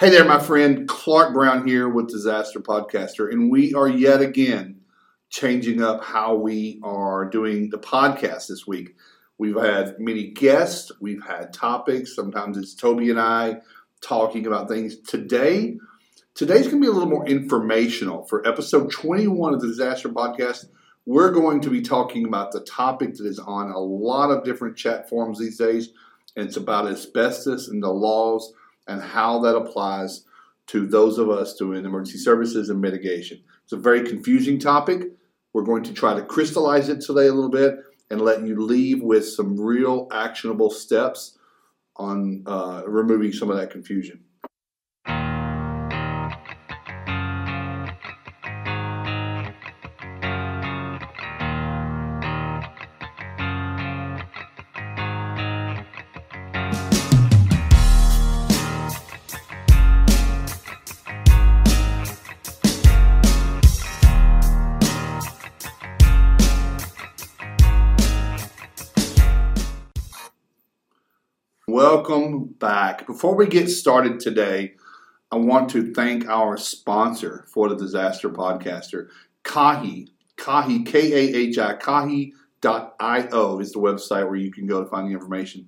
Hey there, my friend. Clark Brown here with Disaster Podcaster, and we are yet again changing up how we are doing the podcast this week. We've had many guests, we've had topics. Sometimes it's Toby and I talking about things. Today, today's going to be a little more informational. For episode 21 of the Disaster Podcast, we're going to be talking about the topic that is on a lot of different chat forums these days, and it's about asbestos and the laws and how that applies to those of us doing emergency services and mitigation. It's a very confusing topic. We're going to try to crystallize it today a little bit and let you leave with some real actionable steps on uh, removing some of that confusion. Welcome back. Before we get started today, I want to thank our sponsor for the Disaster Podcaster, Kahi. Kahi, K A H I, Kahi.io is the website where you can go to find the information.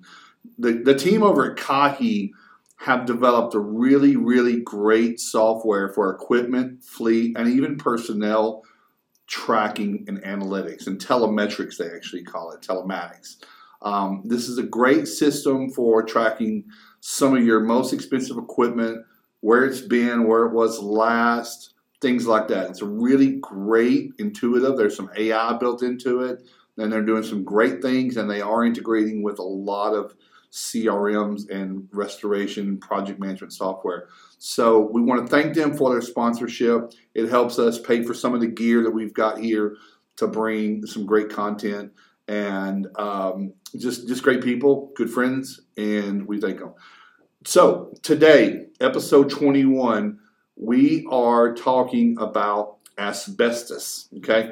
The, the team over at Kahi have developed a really, really great software for equipment, fleet, and even personnel tracking and analytics and telemetrics, they actually call it, telematics. Um, this is a great system for tracking some of your most expensive equipment, where it's been, where it was last, things like that. It's a really great, intuitive. There's some AI built into it, and they're doing some great things, and they are integrating with a lot of CRMs and restoration project management software. So we want to thank them for their sponsorship. It helps us pay for some of the gear that we've got here to bring some great content and um, just just great people, good friends, and we thank them. So today, episode twenty one, we are talking about asbestos. Okay,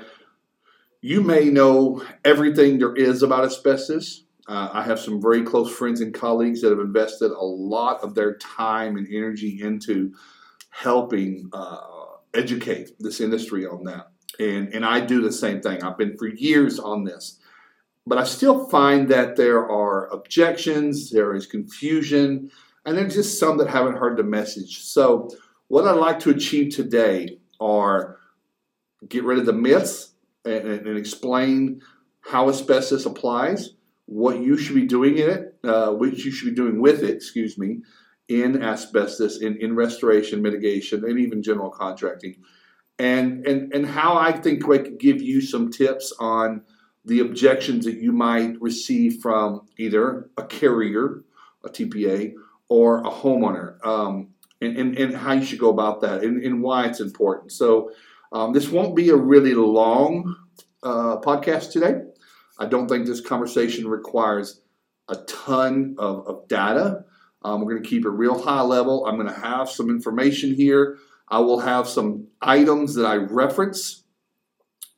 you may know everything there is about asbestos. Uh, I have some very close friends and colleagues that have invested a lot of their time and energy into helping uh, educate this industry on that. And, and I do the same thing. I've been for years on this. But I still find that there are objections, there is confusion, and there's just some that haven't heard the message. So, what I'd like to achieve today are get rid of the myths and, and explain how asbestos applies, what you should be doing in it, uh, what you should be doing with it, excuse me, in asbestos, in, in restoration, mitigation, and even general contracting, and, and, and how I think I could give you some tips on the objections that you might receive from either a carrier, a TPA, or a homeowner, um, and, and, and, how you should go about that and, and why it's important. So, um, this won't be a really long uh, podcast today. I don't think this conversation requires a ton of, of data. Um, we're going to keep it real high level. I'm going to have some information here. I will have some items that I reference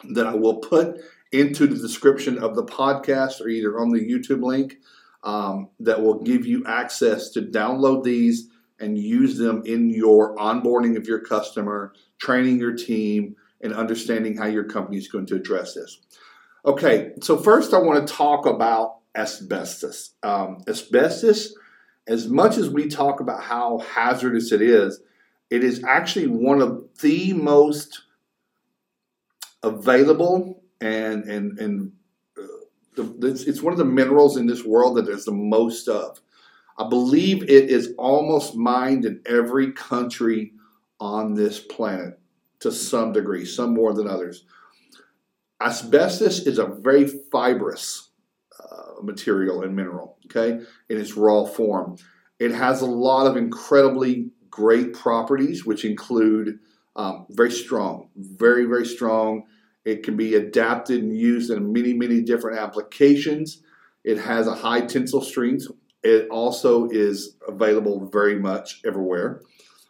that I will put into the description of the podcast or either on the YouTube link um, that will give you access to download these and use them in your onboarding of your customer, training your team, and understanding how your company is going to address this. Okay, so first I want to talk about asbestos. Um, asbestos, as much as we talk about how hazardous it is, it is actually one of the most available and and and uh, the, it's, it's one of the minerals in this world that there's the most of. I believe it is almost mined in every country on this planet to some degree, some more than others. Asbestos is a very fibrous uh, material and mineral, okay, in its raw form. It has a lot of incredibly great properties, which include um, very strong, very, very strong it can be adapted and used in many, many different applications. It has a high tensile strength. It also is available very much everywhere,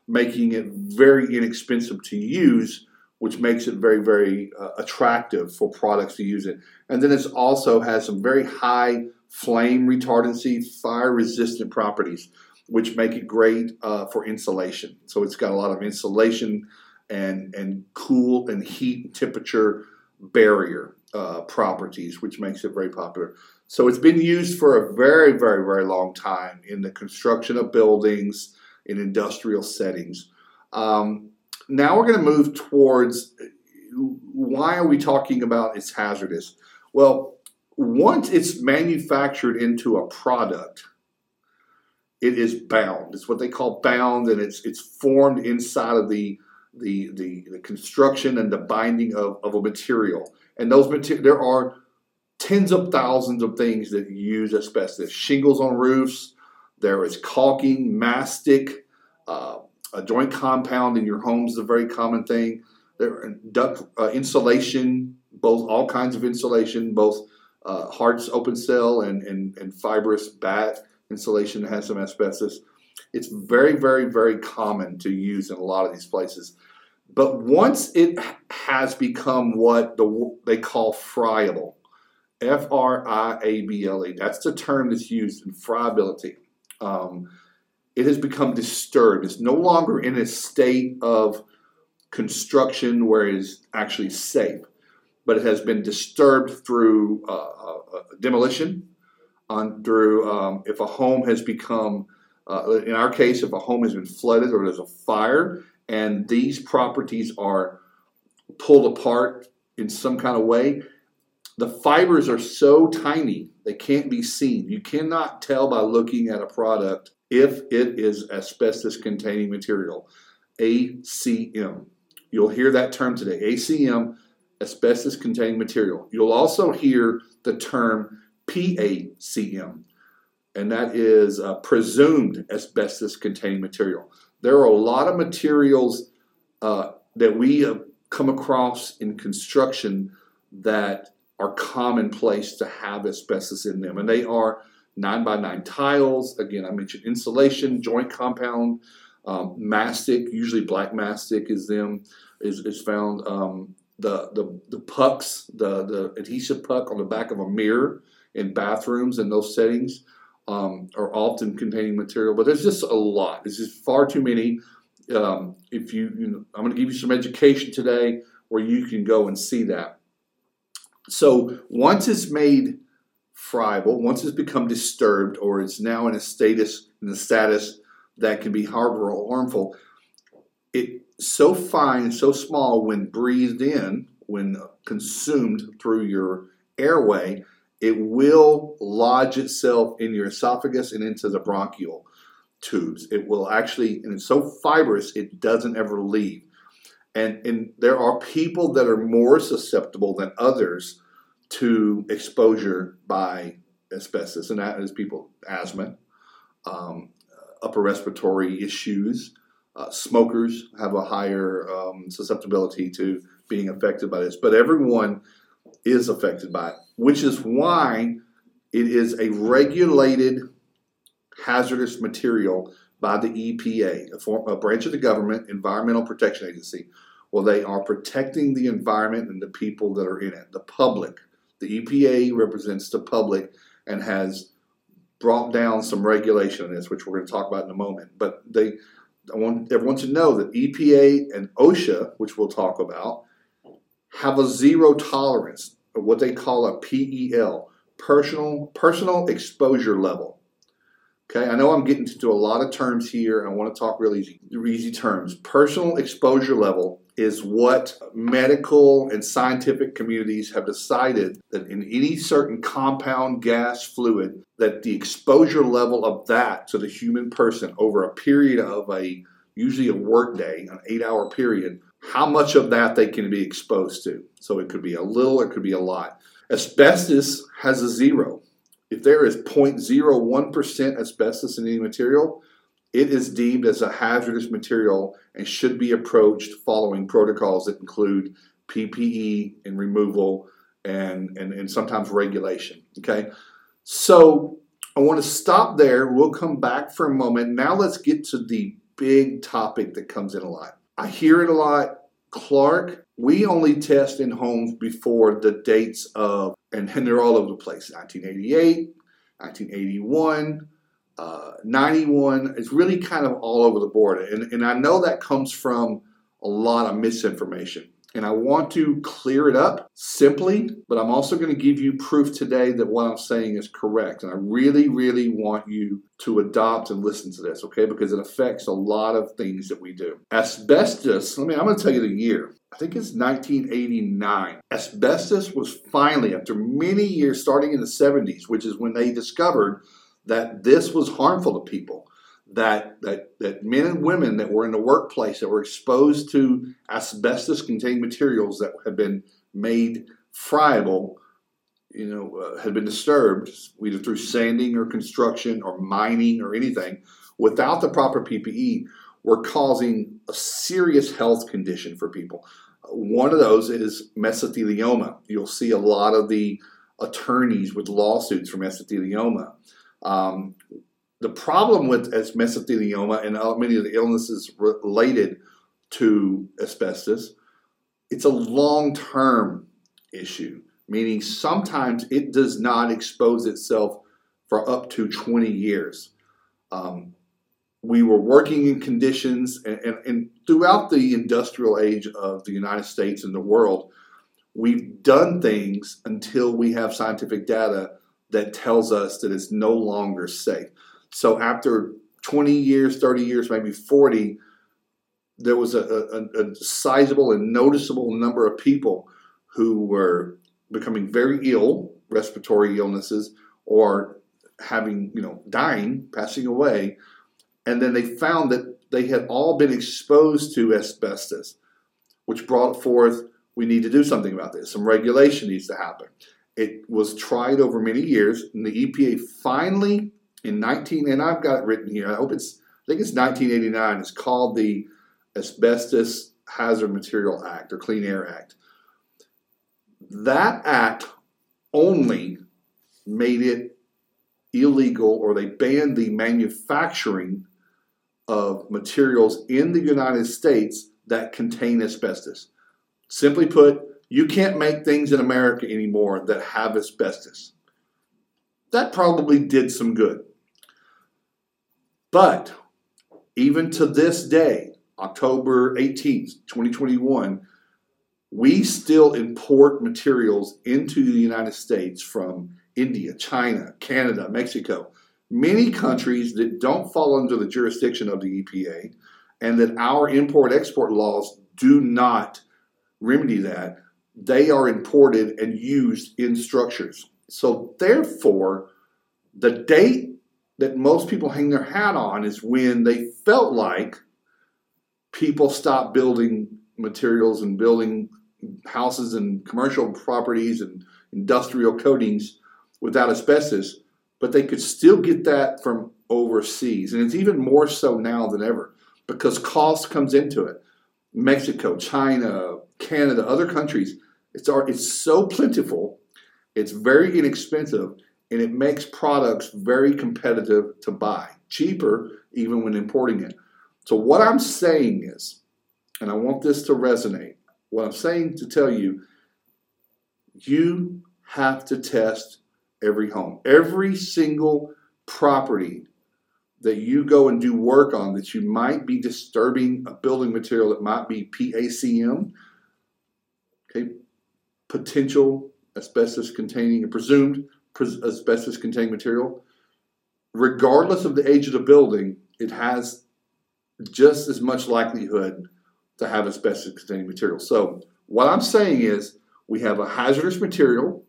making it very inexpensive to use, which makes it very, very uh, attractive for products to use it. And then it also has some very high flame retardancy, fire resistant properties. which make it great uh, for insulation. So it's got a lot of insulation and and cool and heat temperature barrier uh, properties, which makes it very popular. So it's been used for a very, very, very long time in the construction of buildings, in industrial settings. Um, now we're going to move towards why are we talking about it's hazardous? Well, once it's manufactured into a product, it is bound. It's what they call bound, and it's it's formed inside of the the the, the construction and the binding of, of a material. And those material there are tens of thousands of things that use asbestos. Shingles on roofs. There is caulking, mastic, uh, a joint compound in your homes is a very common thing. There, duct uh, insulation, both all kinds of insulation, both uh, hard open cell and, and, and fibrous bat insulation has some asbestos. It's very, very, very common to use in a lot of these places. But once it has become what the, they call friable, F R I A B L E, that's the term that's used in friability. Um, it has become disturbed. It's no longer in a state of construction where it is actually safe, but it has been disturbed through uh, uh, uh demolition, on through um, if a home has become, uh, in our case, if a home has been flooded or there's a fire, and these properties are pulled apart in some kind of way, the fibers are so tiny they can't be seen. You cannot tell by looking at a product if it is asbestos containing material. ACM. You'll hear that term today. ACM, asbestos containing material. You'll also hear the term PACM, and that is uh, presumed asbestos containing material. There are a lot of materials uh, that we have come across in construction that are commonplace to have asbestos in them, and they are nine by nine tiles. Again, I mentioned insulation, joint compound, um, mastic. Usually, black mastic is them is, is found. Um, the, the the pucks, the the adhesive puck on the back of a mirror in bathrooms and those settings um, are often containing material, but there's just a lot. There's just far too many. Um, if you, you know, I'm going to give you some education today where you can go and see that. So once it's made friable, once it's become disturbed or it's now in a status in a status that can be harmful or harmful, it's so fine, so small when breathed in, when consumed through your airway, it will lodge itself in your esophagus and into the bronchial tubes. It will actually, and it's so fibrous, it doesn't ever leave. And, and there are people that are more susceptible than others to exposure by asbestos, and that is people asthma, um, upper respiratory issues. Uh, smokers have a higher um, susceptibility to being affected by this, but everyone is affected by it, which is why it is a regulated hazardous material by the EPA, a, form, a branch of the government, Environmental Protection Agency. Well, they are protecting the environment and the people that are in it, the public. The EPA represents the public and has brought down some regulation on this, which we're going to talk about in a moment. But they, I want everyone to know that EPA and OSHA, which we'll talk about, have a zero tolerance, of what they call a PEL, personal personal exposure level. Okay, I know I'm getting into a lot of terms here. I want to talk really easy, easy terms. Personal exposure level is what medical and scientific communities have decided that in any certain compound gas fluid that the exposure level of that to the human person over a period of a usually a work day an eight hour period how much of that they can be exposed to. So it could be a little, it could be a lot. Asbestos has a zero. If there is 0.01% asbestos in any material, it is deemed as a hazardous material and should be approached following protocols that include PPE and removal and, and, and sometimes regulation. Okay, so I want to stop there. We'll come back for a moment. Now let's get to the big topic that comes in a lot I hear it a lot. Clark, we only test in homes before the dates of, and, and they're all over the place 1988, 1981, uh, 91. It's really kind of all over the board. And, and I know that comes from a lot of misinformation. And I want to clear it up simply, but I'm also going to give you proof today that what I'm saying is correct. And I really, really want you to adopt and listen to this, okay? Because it affects a lot of things that we do. Asbestos, I mean, I'm going to tell you the year. I think it's 1989. Asbestos was finally, after many years, starting in the 70s, which is when they discovered that this was harmful to people that, that, that men and women that were in the workplace that were exposed to asbestos containing materials that had been made friable, you know, uh, had been disturbed either through sanding or construction or mining or anything without the proper PPE were causing a serious health condition for people. One of those is mesothelioma. You'll see a lot of the attorneys with lawsuits for mesothelioma. Um, the problem with mesothelioma and many of the illnesses related to asbestos, it's a long-term issue, meaning sometimes it does not expose itself for up to 20 years. Um, we were working in conditions, and, and, and, throughout the industrial age of the United States and the world, we've done things until we have scientific data that tells us that it's no longer safe. So after 20 years, 30 years, maybe 40, there was a, a, a sizable and noticeable number of people who were becoming very ill, respiratory illnesses, or having, you know, dying, passing away. And then they found that they had all been exposed to asbestos, which brought forth we need to do something about this. Some regulation needs to happen. It was tried over many years, and the EPA finally in 19, and I've got it written here. I hope it's, I think it's 1989. It's called the Asbestos Hazard Material Act or Clean Air Act. That act only made it illegal or they banned the manufacturing of materials in the United States that contain asbestos. Simply put, you can't make things in America anymore that have asbestos. That probably did some good. But even to this day, October 18th, 2021, we still import materials into the United States from India, China, Canada, Mexico, many countries that don't fall under the jurisdiction of the EPA, and that our import export laws do not remedy that. They are imported and used in structures. So, therefore, the date that most people hang their hat on is when they felt like people stopped building materials and building houses and commercial properties and industrial coatings without asbestos, but they could still get that from overseas. And it's even more so now than ever because cost comes into it. Mexico, China, Canada, other countries, it's, it's so plentiful, it's very inexpensive, and it makes products very competitive to buy, cheaper even when importing it. So, what I'm saying is, and I want this to resonate, what I'm saying to tell you, you have to test every home. Every single property that you go and do work on that you might be disturbing a building material that might be PACM, okay, potential asbestos containing, a presumed asbestos containing material, regardless of the age of the building, it has just as much likelihood to have asbestos containing material. So, what I'm saying is we have a hazardous material,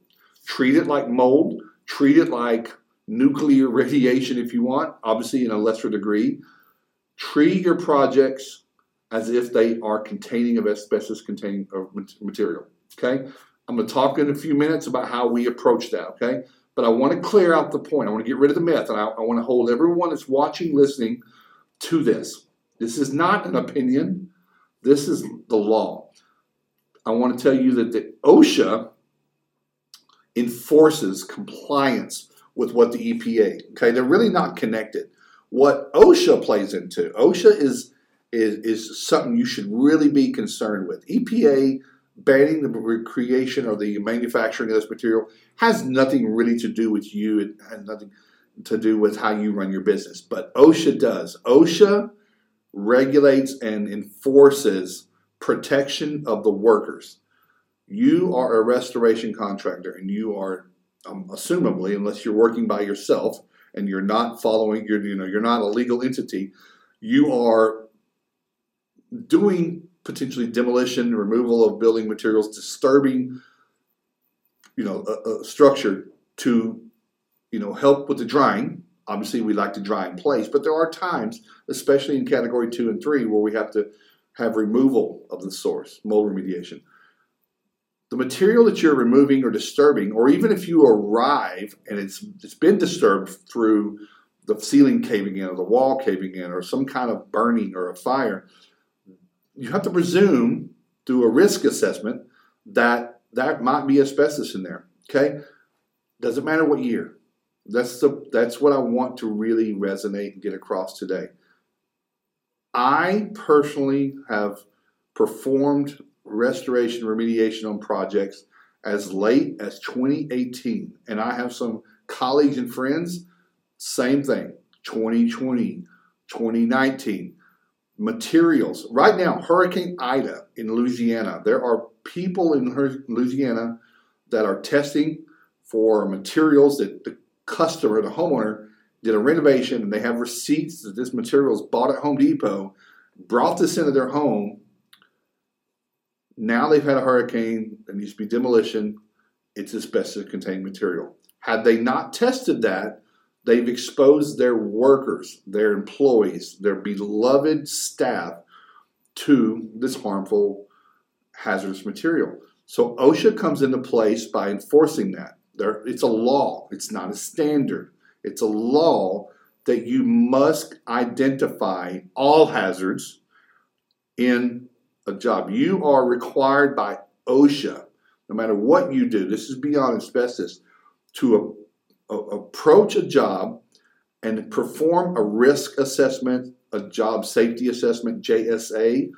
treat it like mold, treat it like nuclear radiation if you want, obviously in a lesser degree. Treat your projects as if they are containing of asbestos containing material. Okay? I'm going to talk in a few minutes about how we approach that, okay? But I want to clear out the point. I want to get rid of the myth, and I, I want to hold everyone that's watching, listening to this. This is not an opinion, this is the law. I want to tell you that the OSHA enforces compliance with what the EPA. Okay, they're really not connected. What OSHA plays into, OSHA is is, is something you should really be concerned with. EPA banning the creation or the manufacturing of this material has nothing really to do with you. It has nothing. to do with how you run your business. But OSHA does. OSHA regulates and enforces protection of the workers. You are a restoration contractor and you are um, assumably unless you're working by yourself and you're not following you're you know you're not a legal entity, you are doing potentially demolition, removal of building materials, disturbing you know a, a structure to you know help with the drying. Obviously we like to dry in place but there are times especially in category two and three where we have to have removal of the source mold remediation. The material that you're removing or disturbing or even if you arrive and it's it's been disturbed through the ceiling caving in or the wall caving in or some kind of burning or a fire you have to presume through a risk assessment that that might be asbestos in there okay? Doesn't matter what year. That's the that's what I want to really resonate and get across today. I personally have performed restoration remediation on projects as late as 2018 and I have some colleagues and friends same thing 2020 2019 materials right now hurricane ida in louisiana there are people in louisiana that are testing for materials that the customer, the homeowner, did a renovation and they have receipts that this material is bought at Home Depot, brought this into their home. Now they've had a hurricane, there needs to be demolition. It's asbestos containing material. Had they not tested that, they've exposed their workers, their employees, their beloved staff to this harmful hazardous material. So OSHA comes into place by enforcing that. There, it's a law. It's not a standard. It's a law that you must identify all hazards in a job. You are required by OSHA, no matter what you do, this is beyond asbestos, to approach a job and perform a risk assessment, a job safety assessment, JSA.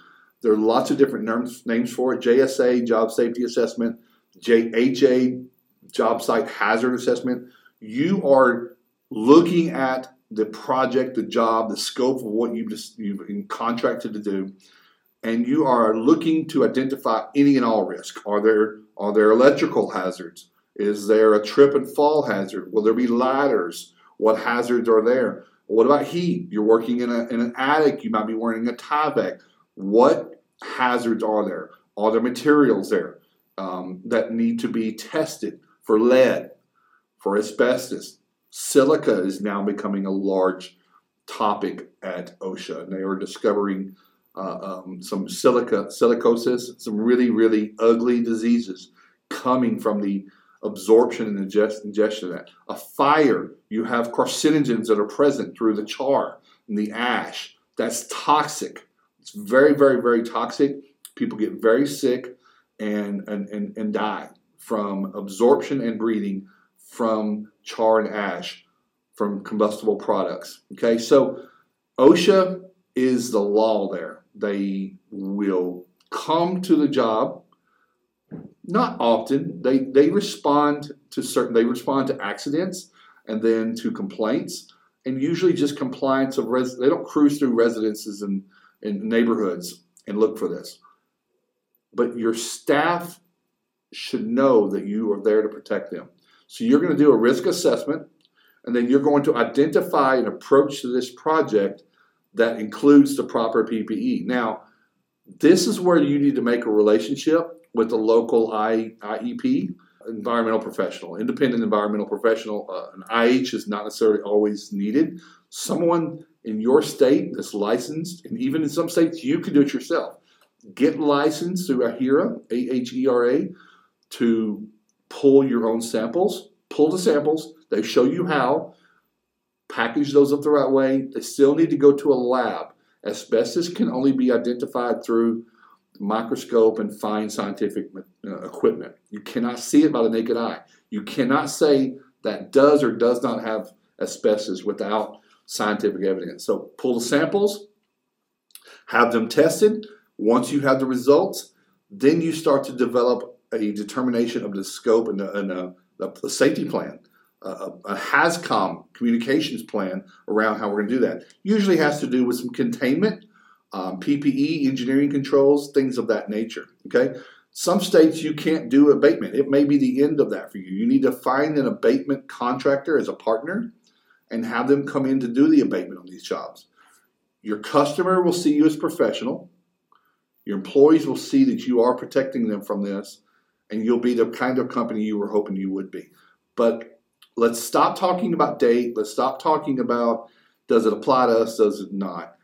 There are lots of different names, names for it JSA, job safety assessment, JHA, job site hazard assessment, you are looking at the project, the job, the scope of what you've just you've contracted to do, and you are looking to identify any and all risk. Are there are there electrical hazards? Is there a trip and fall hazard? Will there be ladders? What hazards are there? What about heat? You're working in, a, in an attic, you might be wearing a Tyvek. What hazards are there? Are there materials there um, that need to be tested? for lead, for asbestos. Silica is now becoming a large topic at OSHA, and they are discovering uh, um, some silica silicosis, some really really ugly diseases coming from the absorption and ingest, ingestion of that. A fire, you have carcinogens that are present through the char and the ash. That's toxic. It's very very very toxic. People get very sick and and and, and die from absorption and breathing from char and ash from combustible products. Okay, so OSHA is the law there. They will come to the job. Not often. They they respond to certain. They respond to accidents and then to complaints, and usually just compliance of res. They don't cruise through residences and, and neighborhoods and look for this. But your staff should know that you are there to protect them. So you're going to do a risk assessment, and then you're going to identify an approach to this project that includes the proper PPE. Now, this is where you need to make a relationship with the local I, IEP, environmental professional, independent environmental professional. Uh, an IH is not necessarily always needed. Someone in your state that's licensed, and even in some states, you can do it yourself. Get licensed through AHERA, A H E R A to pull your own samples. Pull the samples, they show you how, package those up the right way. They still need to go to a lab. Asbestos can only be identified through microscope and fine scientific uh, equipment. You cannot see it by the naked eye. You cannot say that does or does not have asbestos without scientific evidence. So pull the samples, have them tested. Once you have the results, then you start to develop a determination of the scope and the, and the, the, the safety plan. a, a HAZCOM communications plan around how we're going to do that. Usually has to do with some containment, um, PPE, engineering controls, things of that nature. Okay. Some states you can't do abatement. It may be the end of that for you. You need to find an abatement contractor as a partner and have them come in to do the abatement on these jobs. Your customer will see you as professional. Your employees will see that you are protecting them from this, and you'll be the kind of company you were hoping you would be. But let's stop talking about date. Let's stop talking about does it apply to us, does it not.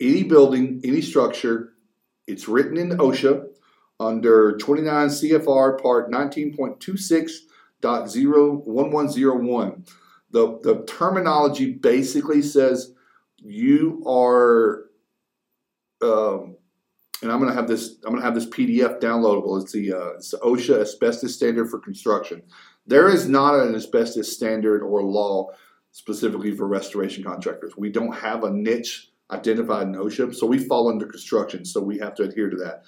Any building, any structure, it's written in OSHA under 29 CFR Part 19.26.01101. The, the terminology basically says you are, um, and I'm going to have this. I'm going to have this PDF downloadable. It's the, uh, it's the OSHA asbestos standard for construction. There is not an asbestos standard or law specifically for restoration contractors. We don't have a niche identified in OSHA, so we fall under construction, so we have to adhere to that.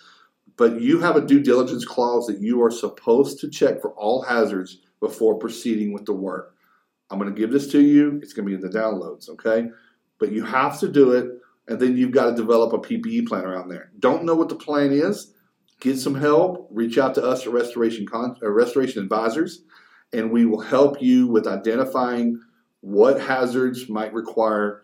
But you have a due diligence clause that you are supposed to check for all hazards before proceeding with the work. I'm going to give this to you. It's going to be in the downloads, okay? But you have to do it, and then you've got to develop a PPE plan around there. Don't know what the plan is? Get some help. Reach out to us at Restoration Con- uh, Restoration Advisors and we will help you with identifying what hazards might require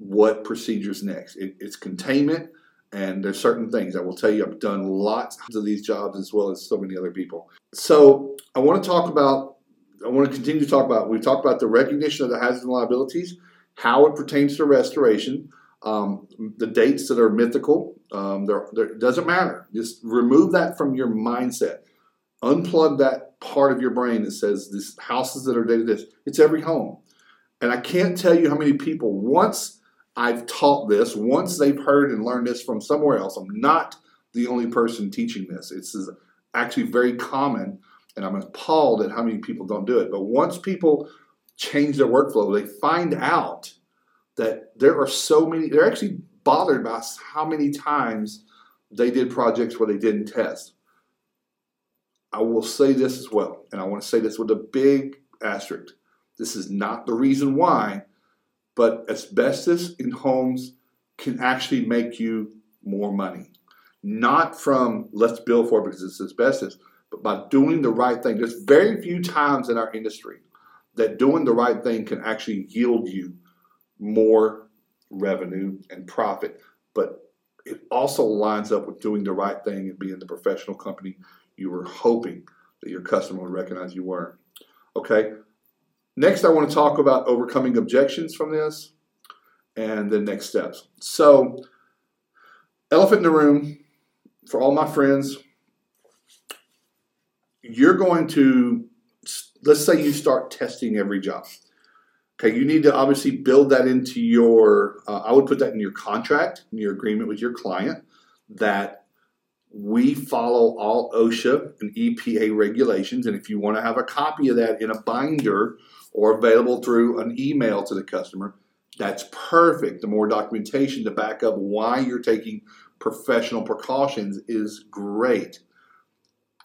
what procedures next. It, it's containment, and there's certain things I will tell you. I've done lots of these jobs as well as so many other people. So I want to talk about. I want to continue to talk about. We talked about the recognition of the hazards and liabilities, how it pertains to restoration, um, the dates that are mythical. Um, it doesn't matter. Just remove that from your mindset. Unplug that part of your brain that says these houses that are dated this. It's every home. And I can't tell you how many people, once I've taught this, once they've heard and learned this from somewhere else, I'm not the only person teaching this. It's actually very common, and I'm appalled at how many people don't do it. But once people change their workflow, they find out that there are so many, they're actually bothered by how many times they did projects where they didn't test. I will say this as well, and I want to say this with a big asterisk. This is not the reason why, but asbestos in homes can actually make you more money. Not from let's bill for it because it's asbestos, but by doing the right thing. There's very few times in our industry that doing the right thing can actually yield you more revenue and profit. But it also lines up with doing the right thing and being the professional company you were hoping that your customer would recognize you were. Okay. Next, I want to talk about overcoming objections from this and the next steps. So, elephant in the room for all my friends, you're going to, let's say you start testing every job. Okay, you need to obviously build that into your, uh, I would put that in your contract, in your agreement with your client, that we follow all OSHA and EPA regulations. And if you want to have a copy of that in a binder or available through an email to the customer, that's perfect. The more documentation to back up why you're taking professional precautions is great.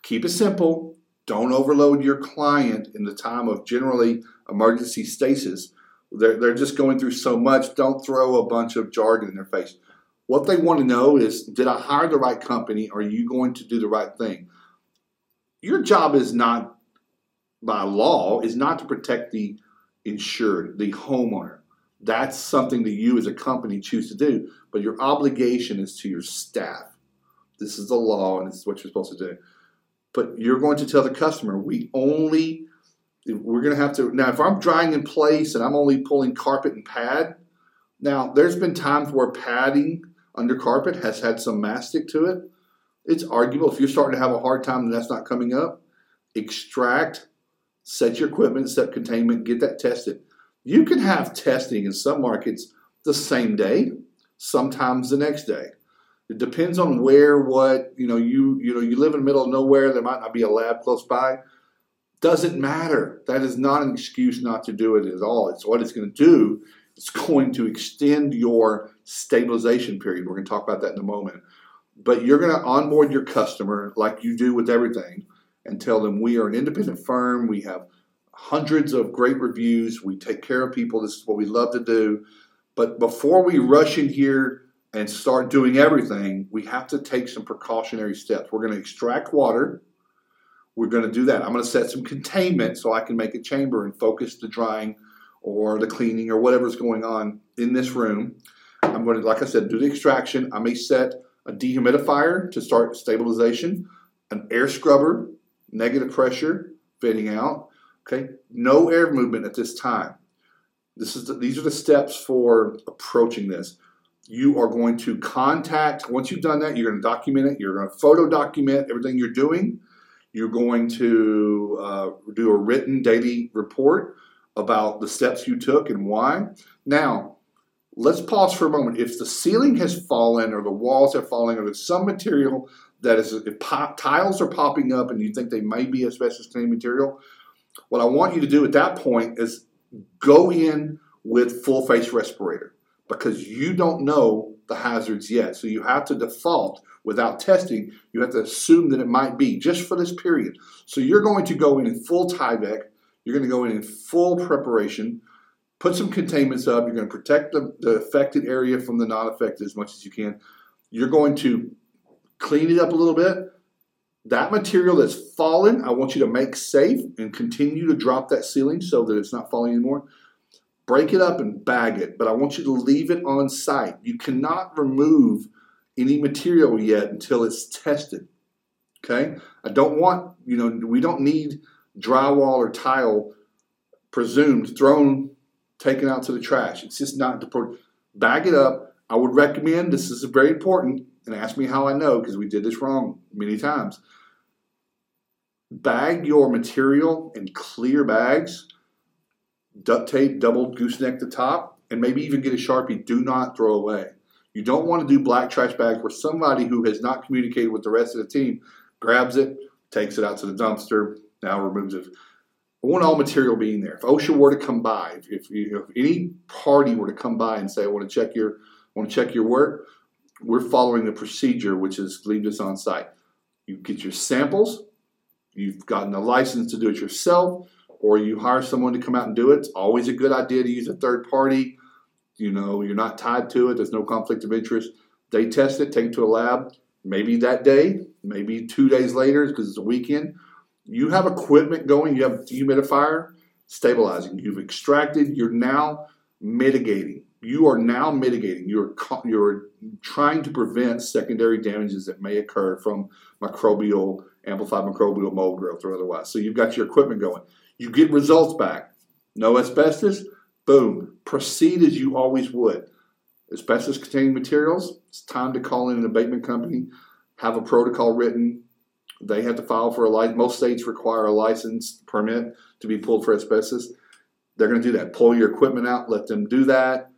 Keep it simple. Don't overload your client in the time of generally emergency stasis. They're, they're just going through so much. Don't throw a bunch of jargon in their face. What they want to know is did I hire the right company? Are you going to do the right thing? Your job is not by law is not to protect the insured, the homeowner. That's something that you as a company choose to do, but your obligation is to your staff. This is the law and this is what you're supposed to do. But you're going to tell the customer, we only we're going to have to now if I'm drying in place and I'm only pulling carpet and pad, now there's been times where padding under carpet has had some mastic to it. It's arguable if you're starting to have a hard time and that's not coming up, extract, set your equipment, set containment, get that tested. You can have testing in some markets the same day, sometimes the next day. It depends on where, what, you know, you you know, you live in the middle of nowhere, there might not be a lab close by. Doesn't matter. That is not an excuse not to do it at all. It's what it's going to do it's going to extend your stabilization period. We're going to talk about that in a moment. But you're going to onboard your customer like you do with everything and tell them we are an independent firm. We have hundreds of great reviews. We take care of people. This is what we love to do. But before we rush in here and start doing everything, we have to take some precautionary steps. We're going to extract water. We're going to do that. I'm going to set some containment so I can make a chamber and focus the drying or the cleaning or whatever's going on in this room. I'm going to, like I said, do the extraction. I may set a dehumidifier to start stabilization, an air scrubber, negative pressure, fading out. Okay, no air movement at this time. This is the, these are the steps for approaching this. You are going to contact once you've done that. You're going to document it. You're going to photo document everything you're doing. You're going to uh, do a written daily report about the steps you took and why. Now, let's pause for a moment. If the ceiling has fallen or the walls have fallen or there's some material that is, if pop, tiles are popping up and you think they may be asbestos containing material, what I want you to do at that point is go in with full face respirator because you don't know the hazards yet. So you have to default without testing. You have to assume that it might be just for this period. So you're going to go in in full Tyvek. You're going to go in in full preparation. Put some containments up. You're going to protect the, the affected area from the non-affected as much as you can. You're going to clean it up a little bit. That material that's fallen, I want you to make safe and continue to drop that ceiling so that it's not falling anymore. Break it up and bag it, but I want you to leave it on site. You cannot remove any material yet until it's tested. Okay? I don't want, you know, we don't need drywall or tile presumed thrown, taken out to the trash. It's just not to bag it up. I would recommend this is very important and ask me how I know because we did this wrong many times. Bag your material in clear bags, duct tape, double gooseneck the top, and maybe even get a Sharpie. Do not throw away. You don't want to do black trash bags where somebody who has not communicated with the rest of the team grabs it, takes it out to the dumpster, now removes it. I want all material being there. If OSHA were to come by, if, if any party were to come by and say, "I want to check your, I want to check your work," we're following the procedure, which is leave this on site. You get your samples. You've gotten a license to do it yourself, or you hire someone to come out and do it. It's always a good idea to use a third party. You know, you're not tied to it. There's no conflict of interest. They test it, take it to a lab. Maybe that day, maybe two days later, because it's a weekend. You have equipment going. You have dehumidifier stabilizing. You've extracted. You're now mitigating you are now mitigating. You're you're trying to prevent secondary damages that may occur from microbial amplified microbial mold growth or otherwise. So you've got your equipment going. You get results back. No asbestos. Boom. Proceed as you always would. Asbestos containing materials. It's time to call in an abatement company. Have a protocol written. They have to file for a license. Most states require a license permit to be pulled for asbestos. They're going to do that. Pull your equipment out. Let them do that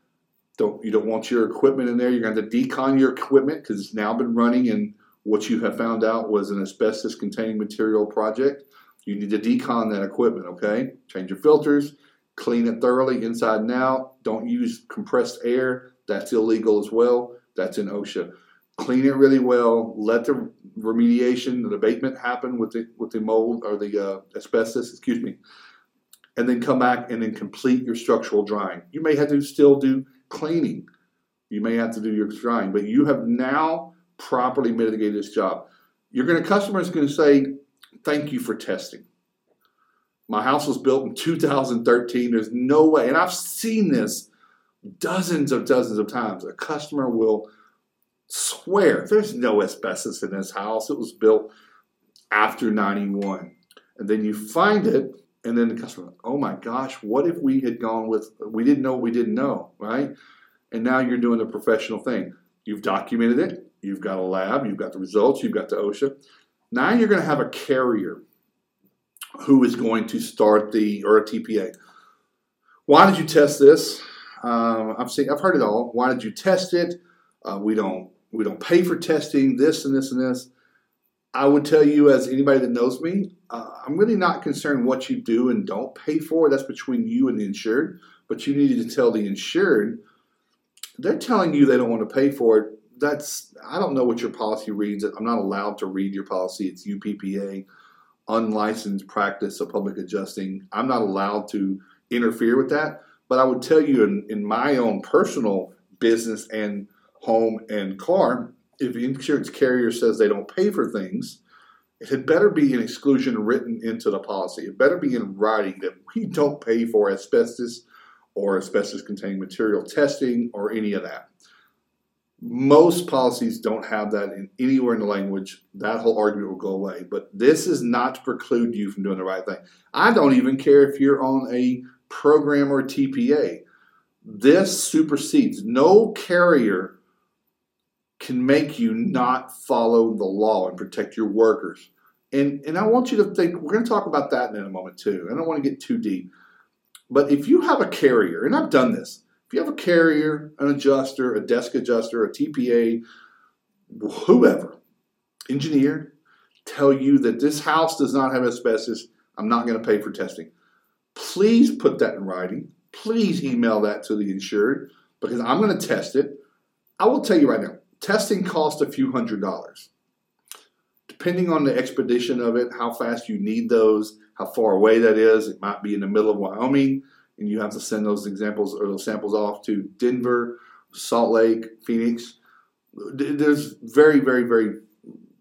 don't you don't want your equipment in there. You're going to, to decon your equipment because it's now been running and what you have found out was an asbestos containing material project. You need to decon that equipment, okay? Change your filters, clean it thoroughly inside and out. Don't use compressed air. That's illegal as well. That's in OSHA. Clean it really well. Let the remediation, the abatement happen with the with the mold or the uh, asbestos, excuse me, and then come back and then complete your structural drying. You may have to still do cleaning. You may have to do your drying, but you have now properly mitigated this job. You're going to customer is going to say, "Thank you for testing." My house was built in 2013. There's no way, and I've seen this dozens of dozens of times. A customer will swear there's no asbestos in this house. It was built after 91. And then you find it and then the customer, oh my gosh, what if we had gone with, we didn't know we didn't know, right? And now you're doing the professional thing. You've documented it, you've got a lab, you've got the results, you've got the OSHA. Now you're going to have a carrier who is going to start the, or a TPA. Why did you test this? Um, I've seen, I've heard it all. Why did you test it? Uh, we don't, we don't pay for testing this and this and this. I would tell you, as anybody that knows me, uh, I'm really not concerned what you do and don't pay for. That's between you and the insured. But you needed to tell the insured. They're telling you they don't want to pay for it. That's I don't know what your policy reads. I'm not allowed to read your policy. It's UPPA. unlicensed practice of public adjusting. I'm not allowed to interfere with that. But I would tell you in, in my own personal business and home and car, if the insurance carrier says they don't pay for things, it had better be an exclusion written into the policy. It better be in writing that we don't pay for asbestos or asbestos containing material testing or any of that. Most policies don't have that in anywhere in the language. That whole argument will go away. But this is not to preclude you from doing the right thing. I don't even care if you're on a program or TPA. This supersedes. No carrier can make you not follow the law and protect your workers. And, and I want you to think, we're going to talk about that in a moment too. I don't want to get too deep. But if you have a carrier, and I've done this, if you have a carrier, an adjuster, a desk adjuster, a TPA, whoever, engineer, tell you that this house does not have asbestos, I'm not going to pay for testing. Please put that in writing. Please email that to the insured because I'm going to test it. I will tell you right now, testing costs a few hundred dollars. Depending on the expedition of it, how fast you need those, how far away that is, it might be in the middle of Wyoming and you have to send those examples or those samples off to Denver, Salt Lake, Phoenix. There's very, very, very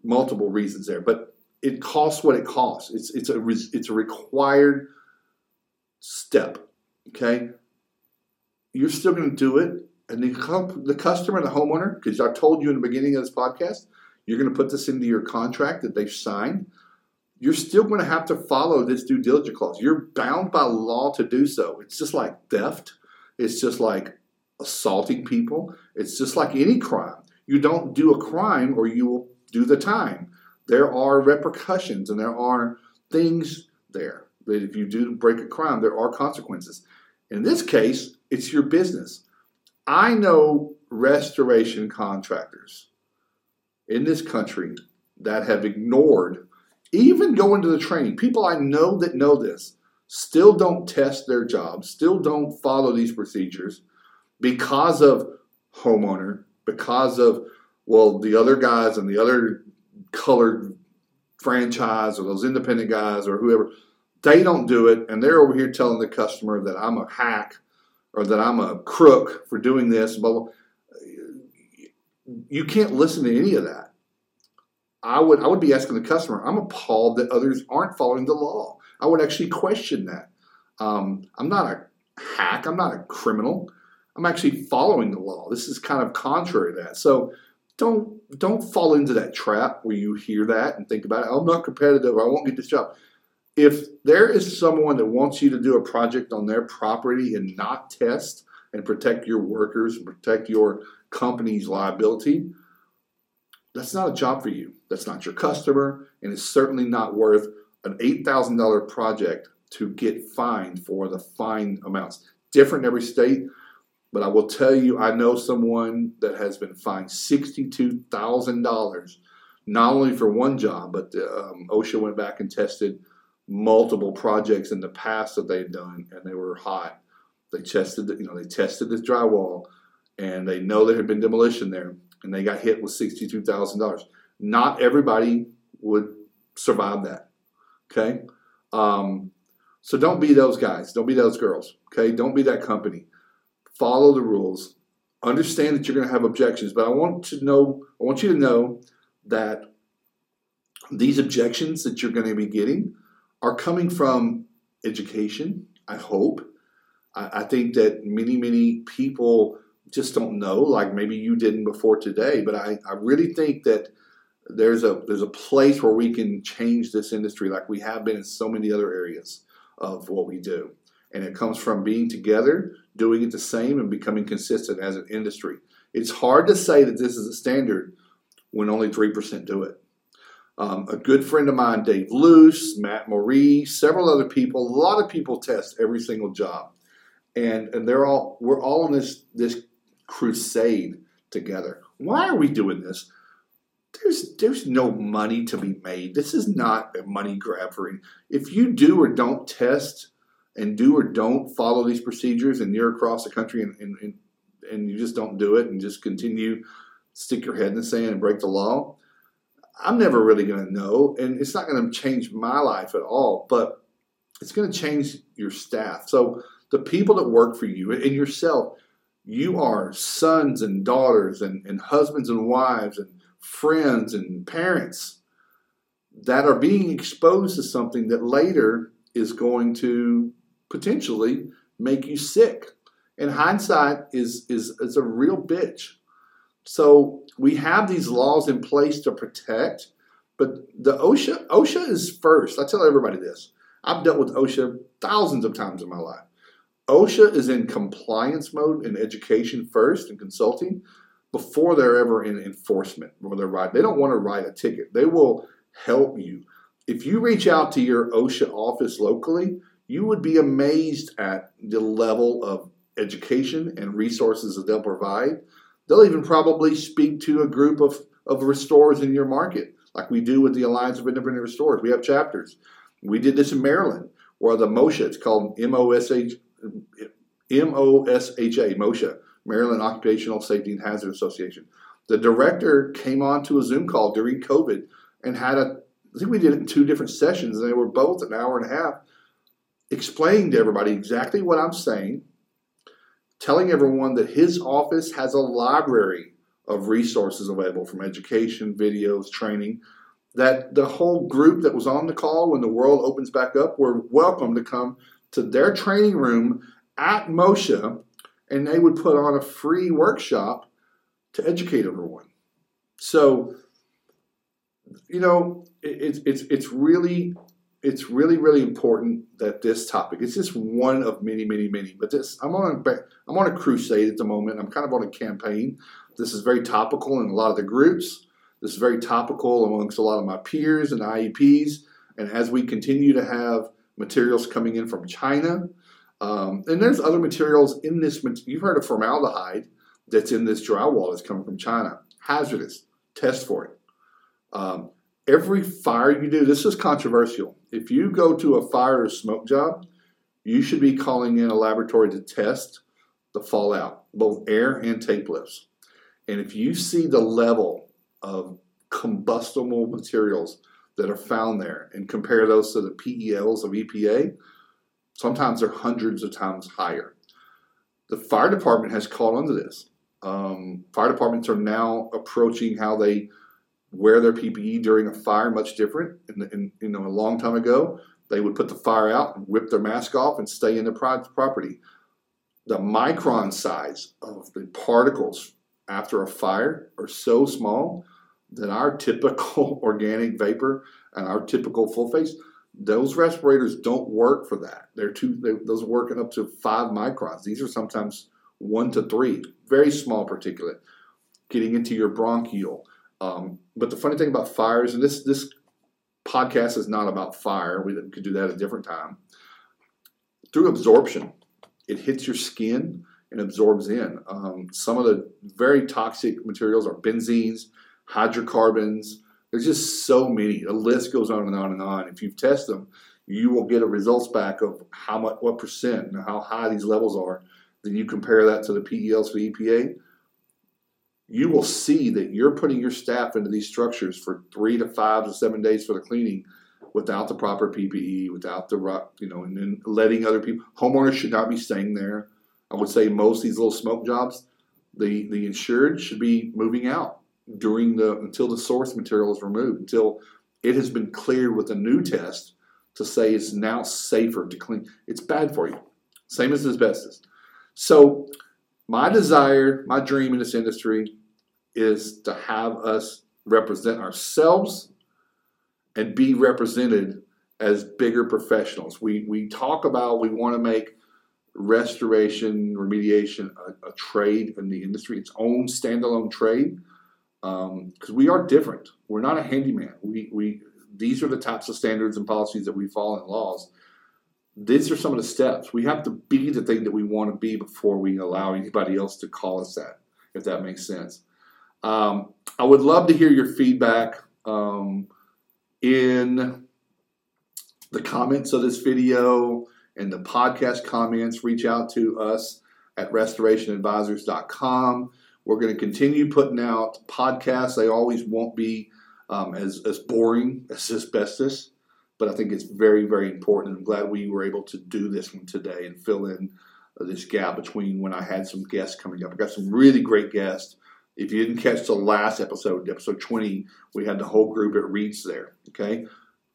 multiple reasons there, but it costs what it costs. It's it's a it's a required step. Okay, you're still going to do it, and the the customer, the homeowner, because I told you in the beginning of this podcast, you're going to put this into your contract that they've signed you're still going to have to follow this due diligence clause. You're bound by law to do so. It's just like theft. It's just like assaulting people. It's just like any crime. You don't do a crime or you will do the time. There are repercussions and there are things there that if you do break a crime, there are consequences. In this case, it's your business. I know restoration contractors in this country that have ignored even going to the training, people I know that know this still don't test their jobs, still don't follow these procedures because of homeowner, because of, well, the other guys and the other colored franchise or those independent guys or whoever, they don't do it. And they're over here telling the customer that I'm a hack or that I'm a crook for doing this. But you can't listen to any of that. I would I would be asking the customer. I'm appalled that others aren't following the law. I would actually question that. Um, I'm not a hack. I'm not a criminal. I'm actually following the law. This is kind of contrary to that. So don't don't fall into that trap where you hear that and think about it. I'm not competitive. I won't get this job. If there is someone that wants you to do a project on their property and not test and protect your workers and protect your company's liability, that's not a job for you. That's not your customer, and it's certainly not worth an $8,000 project to get fined for the fine amounts. Different in every state, but I will tell you, I know someone that has been fined $62,000, not only for one job, but um, OSHA went back and tested multiple projects in the past that they'd done, and they were hot. They tested, the, you know, they tested this drywall, and they know there had been demolition there and they got hit with $62,000. Not everybody would survive that. Okay? Um, so don't be those guys. Don't be those girls. Okay? Don't be that company. Follow the rules. Understand that you're going to have objections, but I want to know, I want you to know that these objections that you're going to be getting are coming from education, I hope. I, I think that many, many people just don't know, like maybe you didn't before today. But I, I really think that there's a there's a place where we can change this industry like we have been in so many other areas of what we do. And it comes from being together, doing it the same, and becoming consistent as an industry. It's hard to say that this is a standard when only 3% do it. Um, a good friend of mine, Dave Luce, Matt Marie, several other people, a lot of people test every single job. And, and they're all we're all in this this crusade together. Why are we doing this? There's there's no money to be made. This is not a money grab for you. If you do or don't test and do or don't follow these procedures and you're across the country and, and, and, and you just don't do it and just continue stick your head in the sand and break the law, I'm never really going to know, and it's not going to change my life at all, but it's going to change your staff. So the people that work for you and yourself, you are sons and daughters and, and husbands and wives and friends and parents that are being exposed to something that later is going to potentially make you sick. And hindsight is, is, is a real bitch. So we have these laws in place to protect, but the OSHA OSHA is first. I tell everybody this. I've dealt with OSHA thousands of times in my life. OSHA is in compliance mode in education first and consulting before they're ever in enforcement or they're right. They don't want to write a ticket. They will help you. If you reach out to your OSHA office locally, you would be amazed at the level of education and resources that they'll provide. They'll even probably speak to a group of, of restorers in your market, like we do with the Alliance of Independent Restorers. We have chapters. We did this in Maryland, where the MOSHA, it's called M-O-S-H, M-O-S-H-A, MOSHA, Maryland Occupational Safety and Hazard Association. The director came on to a Zoom call during COVID and had a, I think we did it in two different sessions, and they were both an hour and a half, explaining to everybody exactly what I'm saying, telling everyone that his office has a library of resources available from education, videos, training, that the whole group that was on the call when the world opens back up were welcome to come to their training room at MOSHA and they would put on a free workshop to educate everyone. So, you know, it's it's it's really it's really really important that this topic. It's just one of many many many. But this I'm on a I'm on a crusade at the moment. I'm kind of on a campaign. This is very topical in a lot of the groups. This is very topical amongst a lot of my peers and IEPs. And as we continue to have materials coming in from China, um, and there's other materials in this. You've heard of formaldehyde that's in this drywall that's coming from China. Hazardous. Test for it. Um, every fire you do, this is controversial. If you go to a fire or smoke job, you should be calling in a laboratory to test the fallout, both air and tape lifts. And if you see the level of combustible materials that are found there and compare those to the PELs of EPA, sometimes they're hundreds of times higher. The fire department has caught onto this. Um, fire departments are now approaching how they wear their PPE during a fire much different. In, in, you know, a long time ago, they would put the fire out and whip their mask off and stay in the property. The micron size of the particles after a fire are so small that our typical organic vapor and our typical full face, those respirators don't work for that. They're too, they, those are working up to five microns. These are sometimes one to three, very small particulate, getting into your bronchial. Um, but the funny thing about fires, and this this podcast is not about fire. We could do that at a different time. Through absorption, it hits your skin and absorbs in. Um, some of the very toxic materials are benzenes, hydrocarbons. There's just so many. The list goes on and on and on. If you test them, you will get a results back of how much, what percent, and how high these levels are. Then you compare that to the PELs for the EPA. You will see that you're putting your staff into these structures for three to five to seven days for the cleaning without the proper PPE, without the you know, and then letting other people. Homeowners should not be staying there I would say most these little smoke jobs, the the insured should be moving out during the until the source material is removed, until it has been cleared with a new test to say it's now safer to clean. It's bad for you. Same as asbestos. So my desire, my dream in this industry is to have us represent ourselves and be represented as bigger professionals. We we talk about we want to make restoration, remediation, a, a, trade in the industry, its own standalone trade, because um, we are different. We're not a handyman. We, we these are the types of standards and policies that we follow in laws. These are some of the steps. We have to be the thing that we want to be before we allow anybody else to call us that, if that makes sense. Um, I would love to hear your feedback um, in the comments of this video and the podcast comments. Reach out to us at restorationadvisors.com. We're going to continue putting out podcasts. They always won't be um, as, as boring as asbestos, but I think it's very, very important. I'm glad we were able to do this one today and fill in uh, this gap between when I had some guests coming up. I got some really great guests. If you didn't catch the last episode, episode 20, we had the whole group at Reets there. Okay.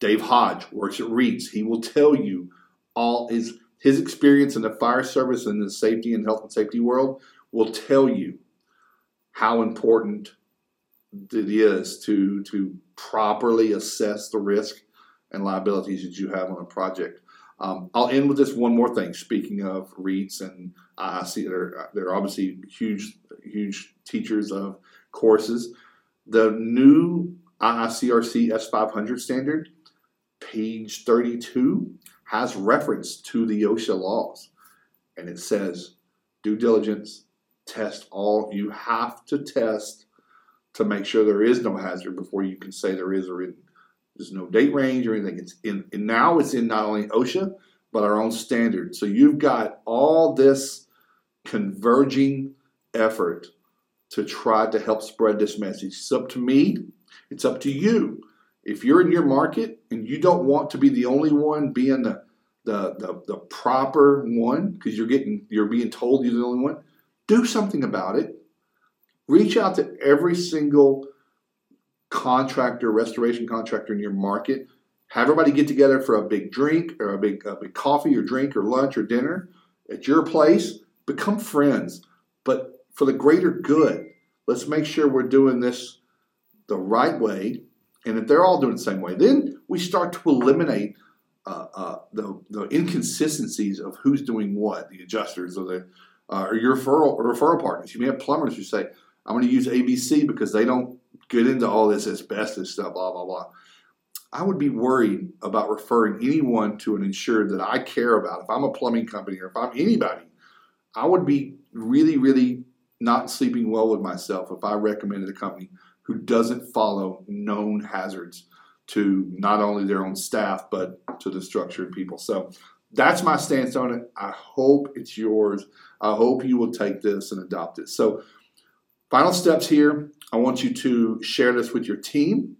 Dave Hodge works at Reets. He will tell you all his his experience in the fire service and the safety and health and safety world will tell you how important it is to to properly assess the risk and liabilities that you have on a project. Um, I'll end with just one more thing. Speaking of Reets and IIC, they're, they're obviously huge, huge teachers of courses. The new IICRC S500 standard, page 32, has reference to the OSHA laws. And it says due diligence, test all. You have to test to make sure there is no hazard before you can say there is or isn't. There's no date range or anything. It's in and now it's in not only OSHA but our own standard. So you've got all this converging effort to try to help spread this message. It's up to me. It's up to you. If you're in your market and you don't want to be the only one being the the the, the proper one because you're getting you're being told you're the only one, do something about it. Reach out to every single contractor, restoration contractor in your market. Have everybody get together for a big drink or a big, a big coffee or drink or lunch or dinner at your place. Become friends, but for the greater good. Let's make sure we're doing this the right way. And if they're all doing the same way, then we start to eliminate uh, uh, the, the inconsistencies of who's doing what, the adjusters or the uh, or your referral or referral partners. You may have plumbers who say, "I'm going to use ABC because they don't get into all this asbestos stuff, blah, blah, blah. I would be worried about referring anyone to an insured that I care about. If I'm a plumbing company or if I'm anybody, I would be really, really not sleeping well with myself if I recommended a company who doesn't follow known hazards to not only their own staff, but to the structure and people. So that's my stance on it. I hope it's yours. I hope you will take this and adopt it. So, final steps here I want you to share this with your team.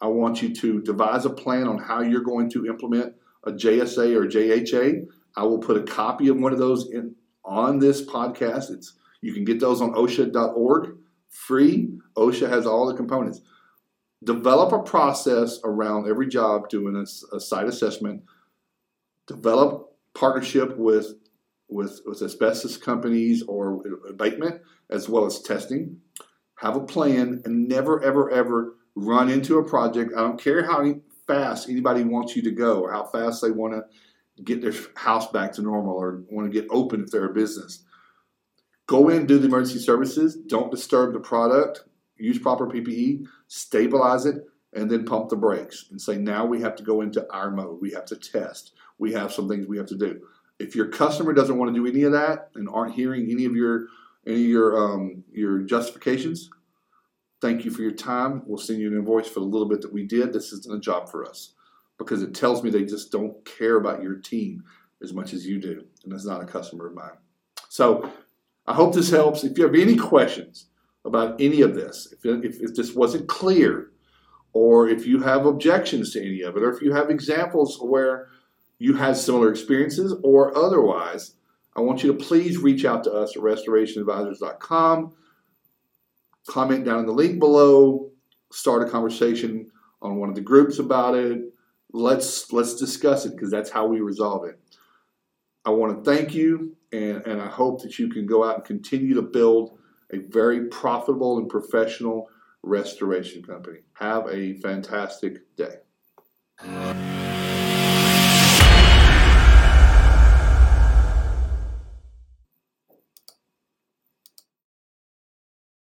I want you to devise a plan on how you're going to implement a JSA or JHA. I will put a copy of one of those in on this podcast. It's you can get those on OSHA.org free. OSHA has all the components. Develop a process around every job doing a, a site assessment. Develop partnership with with, with asbestos companies or abatement as well as testing have a plan, and never, ever, ever run into a project. I don't care how fast anybody wants you to go or how fast they want to get their house back to normal or want to get open if they're a business. Go in, do the emergency services, don't disturb the product, use proper PPE, stabilize it, and then pump the brakes and say, now we have to go into our mode. We have to test. We have some things we have to do. If your customer doesn't want to do any of that and aren't hearing any of your any of your um, your justifications, thank you for your time. We'll send you an invoice for the little bit that we did. This isn't a job for us because it tells me they just don't care about your team as much as you do, and that's not a customer of mine. So I hope this helps. If you have any questions about any of this, if, if, if this wasn't clear, or if you have objections to any of it, or if you have examples where you had similar experiences or otherwise, I want you to please reach out to us at restorationadvisors.com. Comment down in the link below. Start a conversation on one of the groups about it. Let's let's discuss it because that's how we resolve it. I want to thank you, and, and I hope that you can go out and continue to build a very profitable and professional restoration company. Have a fantastic day.